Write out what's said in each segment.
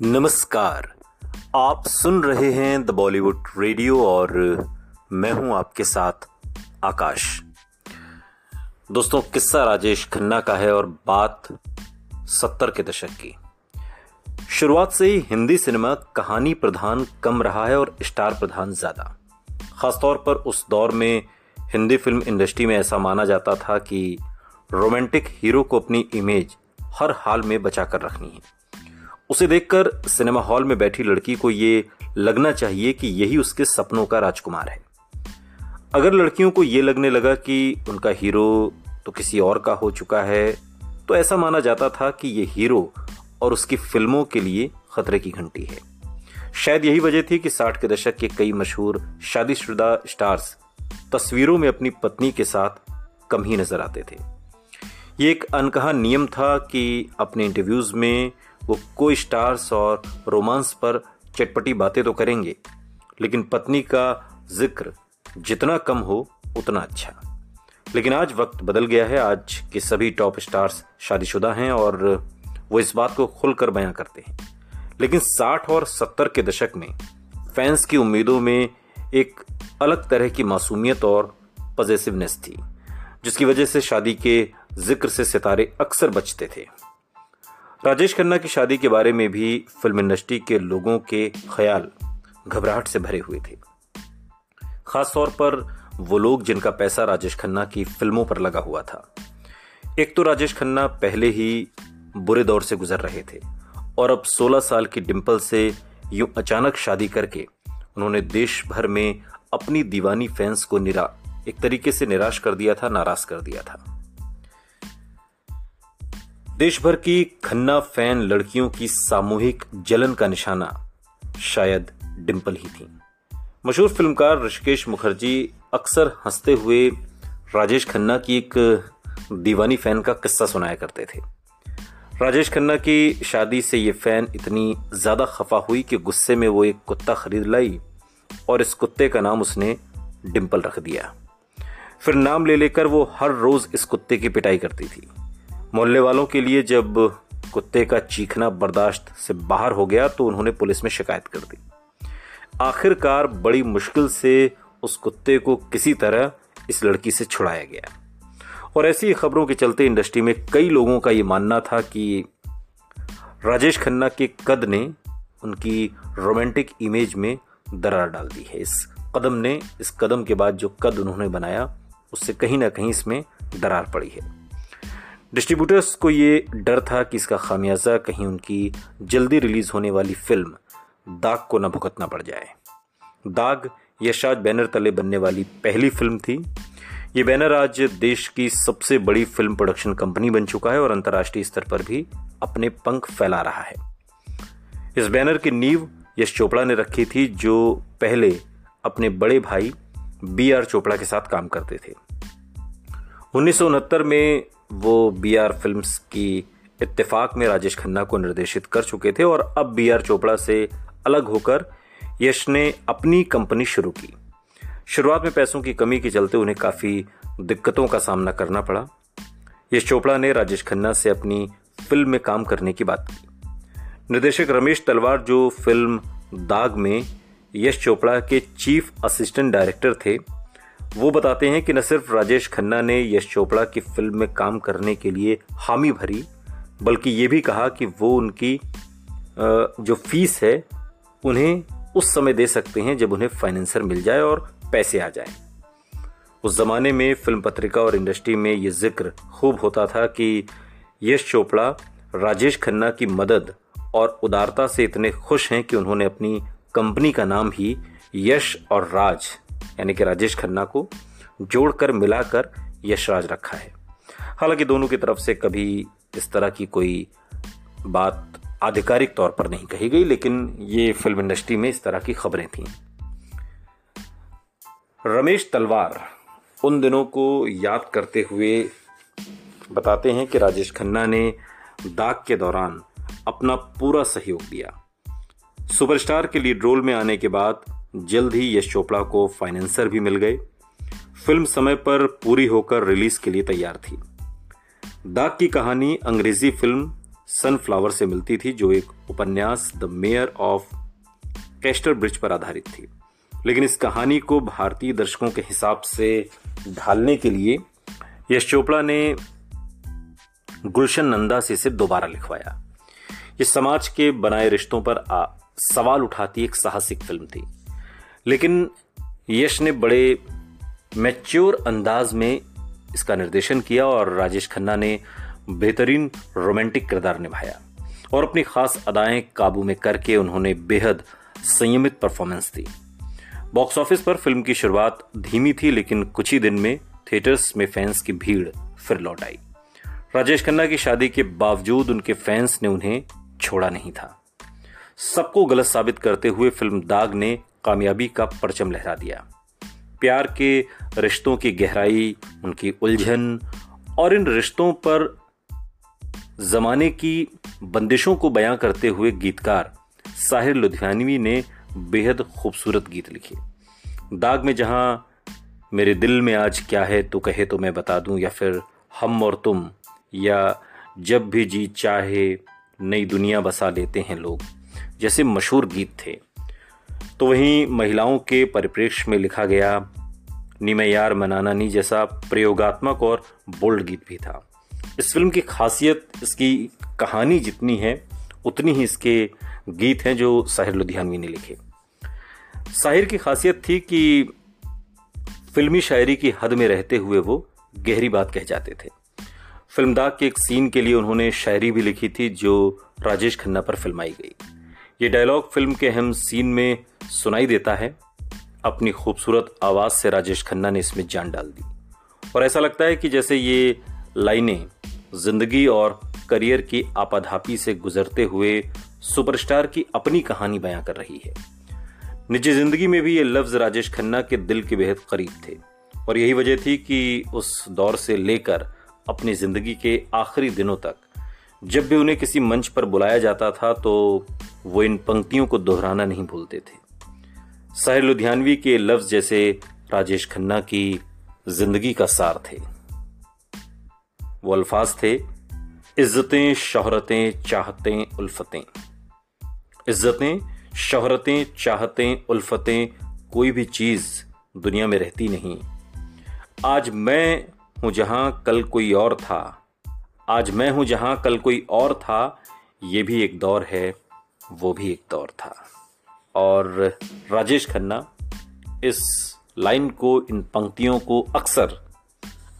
नमस्कार। आप सुन रहे हैं द बॉलीवुड रेडियो और मैं हूँ आपके साथ आकाश। दोस्तों, किस्सा राजेश खन्ना का है और बात सत्तर के दशक की। शुरुआत से ही हिंदी सिनेमा कहानी प्रधान कम रहा है और स्टार प्रधान ज़्यादा। खासतौर पर उस दौर में हिंदी फ़िल्म इंडस्ट्री में ऐसा माना जाता था कि रोमांटिक हीरो को अपनी इमेज हर हाल में बचाकर रखनी है। उसे देखकर सिनेमा हॉल में बैठी लड़की को ये लगना चाहिए कि यही उसके सपनों का राजकुमार है। अगर लड़कियों को यह लगने लगा कि उनका हीरो तो किसी और का हो चुका है तो ऐसा माना जाता था कि यह हीरो और उसकी फ़िल्मों के लिए खतरे की घंटी है। शायद यही वजह थी कि साठ के दशक के कई मशहूर शादीशुदा स्टार्स तस्वीरों में अपनी पत्नी के साथ कम ही नज़र आते थे। ये एक अनकहा नियम था कि अपने इंटरव्यूज़ में वो कोई स्टार्स और रोमांस पर चटपटी बातें तो करेंगे, लेकिन पत्नी का ज़िक्र जितना कम हो, उतना अच्छा। लेकिन आज वक्त बदल गया है, आज के सभी टॉप स्टार्स शादीशुदा हैं और वो इस बात को खुलकर बयां करते हैं। लेकिन 60 और 70 के दशक में फैंस की उम्मीदों में एक अलग तरह की मासूमियत और पॉजिटिवनेस थी, जिसकी वजह से शादी के ज़िक्र से सितारे अक्सर बचते थे। राजेश खन्ना की शादी के बारे में भी फ़िल्म इंडस्ट्री के लोगों के ख्याल घबराहट से भरे हुए थे। खासतौर पर वो लोग जिनका पैसा राजेश खन्ना की फ़िल्मों पर लगा हुआ था। एक तो राजेश खन्ना पहले ही बुरे दौर से गुजर रहे थे और अब 16 साल की डिंपल से यूँ अचानक शादी करके उन्होंने देश भर में अपनी दीवानी फैंस को निरा, एक तरीके से निराश कर दिया था, नाराज़ कर दिया था। देश भर की खन्ना फ़ैन लड़कियों की सामूहिक जलन का निशाना शायद डिंपल ही थी। मशहूर फिल्मकार ऋषिकेश मुखर्जी अक्सर हँसते हुए राजेश खन्ना की एक दीवानी फ़ैन का किस्सा सुनाया करते थे। राजेश खन्ना की शादी से ये फ़ैन इतनी ज़्यादा खफा हुई कि गुस्से में वो एक कुत्ता खरीद लाई और इस कुत्ते का नाम उसने डिंपल रख दिया। फिर नाम ले लेकर वो हर रोज इस कुत्ते की पिटाई करती थी। मोहल्ले वालों के लिए जब कुत्ते का चीखना बर्दाश्त से बाहर हो गया तो उन्होंने पुलिस में शिकायत कर दी। आखिरकार बड़ी मुश्किल से उस कुत्ते को किसी तरह इस लड़की से छुड़ाया गया। और ऐसी खबरों के चलते इंडस्ट्री में कई लोगों का यह मानना था कि राजेश खन्ना के कद ने उनकी रोमांटिक इमेज में दरार डाल दी है। इस कदम ने, इस कदम के बाद जो कद उन्होंने बनाया, उससे कहीं ना कहीं इसमें दरार पड़ी है। डिस्ट्रीब्यूटर्स को ये डर था कि इसका खामियाजा कहीं उनकी जल्दी रिलीज़ होने वाली फ़िल्म दाग को न भुगतना पड़ जाए। दाग यशाज बैनर तले बनने वाली पहली फ़िल्म थी। ये बैनर आज देश की सबसे बड़ी फ़िल्म प्रोडक्शन कंपनी बन चुका है और अंतर्राष्ट्रीय स्तर पर भी अपने पंख फैला रहा है। इस बैनर की नींव यश चोपड़ा ने रखी थी, जो पहले अपने बड़े भाई बी आर चोपड़ा के साथ काम करते थे। उन्नीस सौ उनहत्तर में वो बी आर फ़िल्म की इत्तेफाक में राजेश खन्ना को निर्देशित कर चुके थे और अब बी आर चोपड़ा से अलग होकर यश ने अपनी कंपनी शुरू की। शुरुआत में पैसों की कमी के चलते उन्हें काफ़ी दिक्कतों का सामना करना पड़ा। यश चोपड़ा ने राजेश खन्ना से अपनी फ़िल्म में काम करने की बात की। निर्देशक रमेश तलवार जो फ़िल्म दाग में यश चोपड़ा के चीफ असिस्टेंट डायरेक्टर थे वो बताते हैं कि न सिर्फ़ राजेश खन्ना ने यश चोपड़ा की फ़िल्म में काम करने के लिए हामी भरी, बल्कि ये भी कहा कि वो उनकी जो फ़ीस है, उन्हें उस समय दे सकते हैं जब उन्हें फाइनेंसर मिल जाए और पैसे आ जाए। उस जमाने में फ़िल्म पत्रिका और इंडस्ट्री में ये ज़िक्र खूब होता था कि यश चोपड़ा, राजेश खन्ना की मदद और उदारता से इतने खुश हैं कि उन्होंने अपनी कंपनी का नाम ही यश और राज यानी कि राजेश खन्ना को जोड़कर, मिलाकर यशराज रखा है। हालाँकि दोनों की तरफ़ से कभी इस तरह की कोई बात आधिकारिक तौर पर नहीं कही गई, लेकिन ये फ़िल्म इंडस्ट्री में इस तरह की खबरें थीं। रमेश तलवार उन दिनों को याद करते हुए बताते हैं कि राजेश खन्ना ने दाग के दौरान अपना पूरा सहयोग दिया सुपरस्टार के लीड रोल में आने के बाद जल्द ही यश चोपड़ा को फाइनेंसर भी मिल गए। फ़िल्म समय पर पूरी होकर रिलीज़ के लिए तैयार थी। दाग की कहानी अंग्रेज़ी फ़िल्म सनफ्लावर से मिलती थी जो एक उपन्यास the Mayor of Casterbridge पर आधारित थी। लेकिन इस कहानी को भारतीय दर्शकों के हिसाब से ढालने के लिए यश चोपड़ा ने गुलशन नंदा से इसे दोबारा लिखवाया। ये समाज के बनाए रिश्तों पर आ, सवाल उठाती एक साहसिक फ़िल्म थी। लेकिन यश ने बड़े मैच्योर अंदाज में इसका निर्देशन किया और राजेश खन्ना ने बेहतरीन रोमांटिक किरदार निभाया और अपनी खास अदाएँ काबू में करके उन्होंने बेहद संयमित परफॉर्मेंस दी। बॉक्स ऑफ़िस पर फ़िल्म की शुरुआत धीमी थी, लेकिन कुछ ही दिन में थिएटर्स में फैंस की भीड़ फिर लौट आई। राजेश खन्ना की शादी के बावजूद उनके फैंस ने उन्हें छोड़ा नहीं था। सबको गलत साबित करते हुए फ़िल्म दाग ने कामयाबी का परचम लहरा दिया। प्यार के रिश्तों की गहराई, उनकी उलझन और इन रिश्तों पर जमाने की बंदिशों को बयां करते हुए गीतकार साहिर लुधियानवी ने बेहद खूबसूरत गीत लिखे। दाग में जहाँ, मेरे दिल में आज क्या है तो कहे तो मैं बता दूँ या फिर, हम और तुम या, जब भी जी चाहे, नई दुनिया बसा लेते हैं लोग जैसे मशहूर गीत थे। तो वहीं महिलाओं के परिप्रेक्ष्य में लिखा गया, नी यार मनाना नी जैसा प्रयोगात्मक और बोल्ड गीत भी था। इस फ़िल्म की खासियत, इसकी कहानी जितनी है, उतनी ही इसके गीत हैं जो साहिर लुधियानवी ने लिखे। साहिर की खासियत थी कि फिल्मी शायरी की हद में रहते हुए वो गहरी बात कह जाते थे। फ़िल्म दाग के एक सीन के लिए उन्होंने शायरी भी लिखी थी, जो राजेश खन्ना पर फिल्माई गई। ये डायलॉग फ़िल्म के अहम सीन में सुनाई देता है। अपनी खूबसूरत आवाज़ से राजेश खन्ना ने इसमें जान डाल दी। और ऐसा लगता है कि जैसे ये लाइनें ज़िंदगी और करियर की आपाधापी से गुजरते हुए सुपरस्टार की अपनी कहानी बयां कर रही है। निजी ज़िंदगी में भी ये लफ्ज राजेश खन्ना के दिल के बेहद करीब थे। और यही वजह थी कि उस दौर से लेकर अपनी ज़िंदगी के आखिरी दिनों तक जब भी उन्हें किसी मंच पर बुलाया जाता था तो वो इन पंक्तियों को दोहराना नहीं भूलते थे। साहिर लुधियानवी के लफ्ज जैसे राजेश खन्ना की ज़िंदगी का सार थे। वो अल्फाज थे, इज्जतें, शोहरतें, चाहतें, उल्फतें। इज्जतें, शोहरतें, चाहतें, उल्फतें, कोई भी चीज़ दुनिया में रहती नहीं। आज मैं हूँ जहाँ कल कोई और था। आज मैं हूँ जहाँ कल कोई और था, ये भी एक दौर है, वो भी एक दौर था। और राजेश खन्ना इस लाइन को, इन पंक्तियों को अक्सर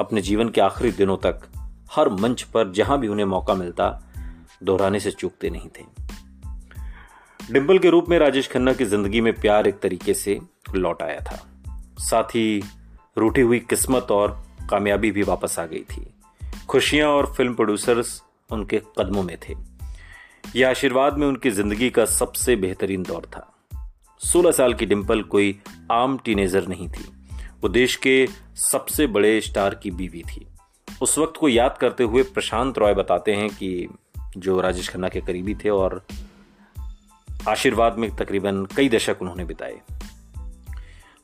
अपने जीवन के आखिरी दिनों तक, हर मंच पर जहाँ भी उन्हें मौका मिलता, दोहराने से चूकते नहीं थे। डिम्पल के रूप में राजेश खन्ना की ज़िंदगी में प्यार एक तरीके से लौट आया था। साथ ही रूठी हुई किस्मत और कामयाबी भी वापस आ गई थी। खुशियाँ और फ़िल्म प्रोड्यूसर्स उनके कदमों में थे। यह आशीर्वाद में उनकी ज़िंदगी का सबसे बेहतरीन दौर था। 16 साल की डिम्पल कोई आम टीनेजर नहीं थी। वो देश के सबसे बड़े स्टार की बीवी थी। उस वक्त को याद करते हुए प्रशांत रॉय बताते हैं कि जो राजेश खन्ना के करीबी थे और आशीर्वाद में तकरीबन कई दशक उन्होंने बिताए।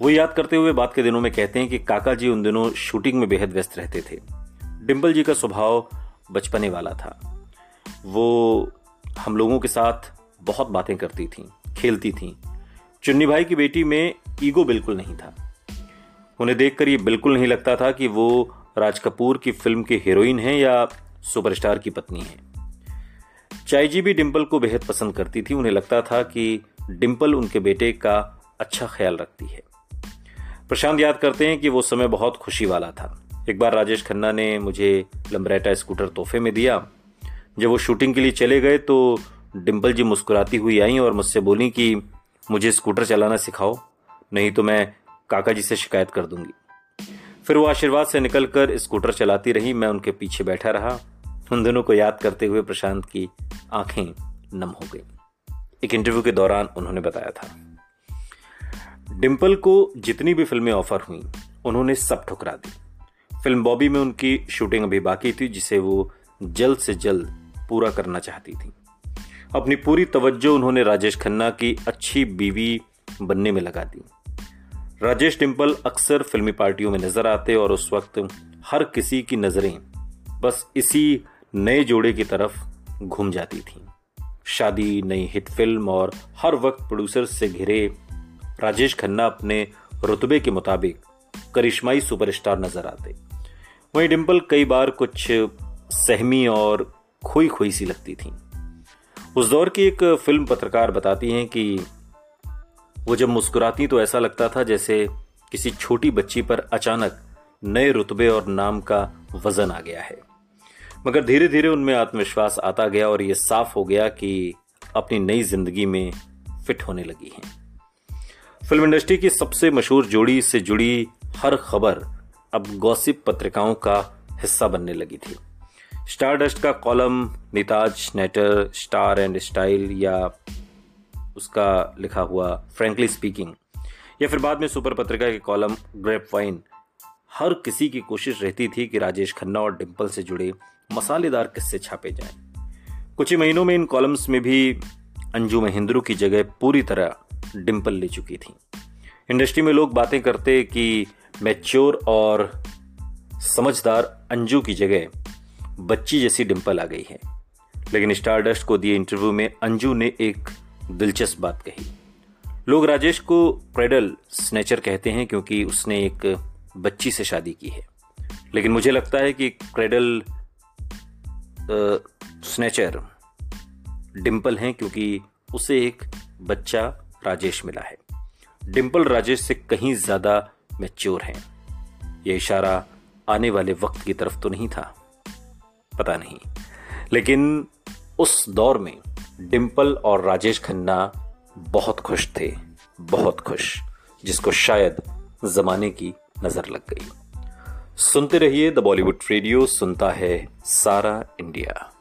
वो याद करते हुए बात के दिनों में कहते हैं कि काका जी उन दिनों शूटिंग में बेहद व्यस्त रहते थे। डिम्पल जी का स्वभाव बचपने वाला था। वो हम लोगों के साथ बहुत बातें करती थी, खेलती थी। चुन्नी भाई की बेटी में ईगो बिल्कुल नहीं था। उन्हें देखकर ये बिल्कुल नहीं लगता था कि वो राज कपूर की फ़िल्म की हीरोइन है या सुपरस्टार की पत्नी है। चाई जी भी डिम्पल को बेहद पसंद करती थी। उन्हें लगता था कि डिम्पल उनके बेटे का अच्छा ख्याल रखती है। प्रशांत याद करते हैं कि वो समय बहुत खुशी वाला था। एक बार राजेश खन्ना ने मुझे लम्बरेटा स्कूटर तोहफे में दिया। जब वो शूटिंग के लिए चले गए तो डिम्पल जी मुस्कुराती हुई आई और मुझसे बोली कि मुझे स्कूटर चलाना सिखाओ, नहीं तो मैं काका जी से शिकायत कर दूँगी। फिर वो आशीर्वाद से निकलकर स्कूटर चलाती रही, मैं उनके पीछे बैठा रहा। उन दिनों को याद करते हुए प्रशांत की आँखें नम हो गई। एक इंटरव्यू के दौरान उन्होंने बताया था। डिम्पल को जितनी भी फ़िल्में ऑफ़र हुई, उन्होंने सब ठुकरा दी। फ़िल्म बॉबी में उनकी शूटिंग अभी बाकी थी, जिसे वो जल्द से जल्द पूरा करना चाहती थी। अपनी पूरी तवज्जो उन्होंने राजेश खन्ना की अच्छी बीवी बनने में लगा दी। राजेश टिम्पल अक्सर फिल्मी पार्टियों में नज़र आते और उस वक्त हर किसी की नज़रें बस इसी नए जोड़े की तरफ़ घूम जाती थीं। शादी, नई हिट फ़िल्म और हर वक्त प्रोड्यूसर से घिरे राजेश खन्ना अपने रुतबे के मुताबिक करिश्माई सुपरस्टार नज़र आते। वहीं डिम्पल कई बार कुछ सहमी और खोई खोई सी लगती थी। उस दौर की एक फ़िल्म पत्रकार बताती हैं कि वो जब मुस्कुराती तो ऐसा लगता था जैसे किसी छोटी बच्ची पर अचानक नए रुतबे और नाम का वज़न आ गया है। मगर धीरे धीरे उनमें आत्मविश्वास आता गया और ये साफ़ हो गया कि अपनी नई ज़िंदगी में फिट होने लगी हैं। फ़िल्म इंडस्ट्री की सबसे मशहूर जोड़ी से जुड़ी हर खबर अब गॉसिप पत्रिकाओं का हिस्सा बनने लगी थी। स्टार डस्ट का कॉलम, निताज, नेटर, स्टार एंड स्टाइल या उसका लिखा हुआ फ्रेंकली स्पीकिंग, या फिर बाद में सुपर पत्रिका के कॉलम, ग्रेप वाइन। हर किसी की कोशिश रहती थी कि राजेश खन्ना और डिम्पल से जुड़े मसालेदार किस्से छापे जाएँ। कुछ ही महीनों में इन कॉलम्स में भी अंजू महेंद्रू की जगह पूरी तरह डिम्पल ले चुकी थी। इंडस्ट्री में लोग बातें करते कि मैच्योर और समझदार अंजू की जगह बच्ची जैसी डिम्पल आ गई है। लेकिन स्टारडस्ट को दिए इंटरव्यू में अंजू ने एक दिलचस्प बात कही। लोग राजेश को क्रेडल स्नेचर कहते हैं क्योंकि उसने एक बच्ची से शादी की है। लेकिन मुझे लगता है कि क्रेडल स्नेचर डिम्पल हैं क्योंकि उसे एक बच्चा राजेश मिला है। डिम्पल राजेश से कहीं ज़्यादा मैच्योर हैं। यह इशारा आने वाले वक्त की तरफ़ तो नहीं था। पता नहीं। लेकिन उस दौर में डिम्पल और राजेश खन्ना बहुत खुश थे। बहुत खुश, जिसको शायद जमाने की नज़र लग गई। सुनते रहिए द बॉलीवुड रेडियो, सुनता है सारा इंडिया।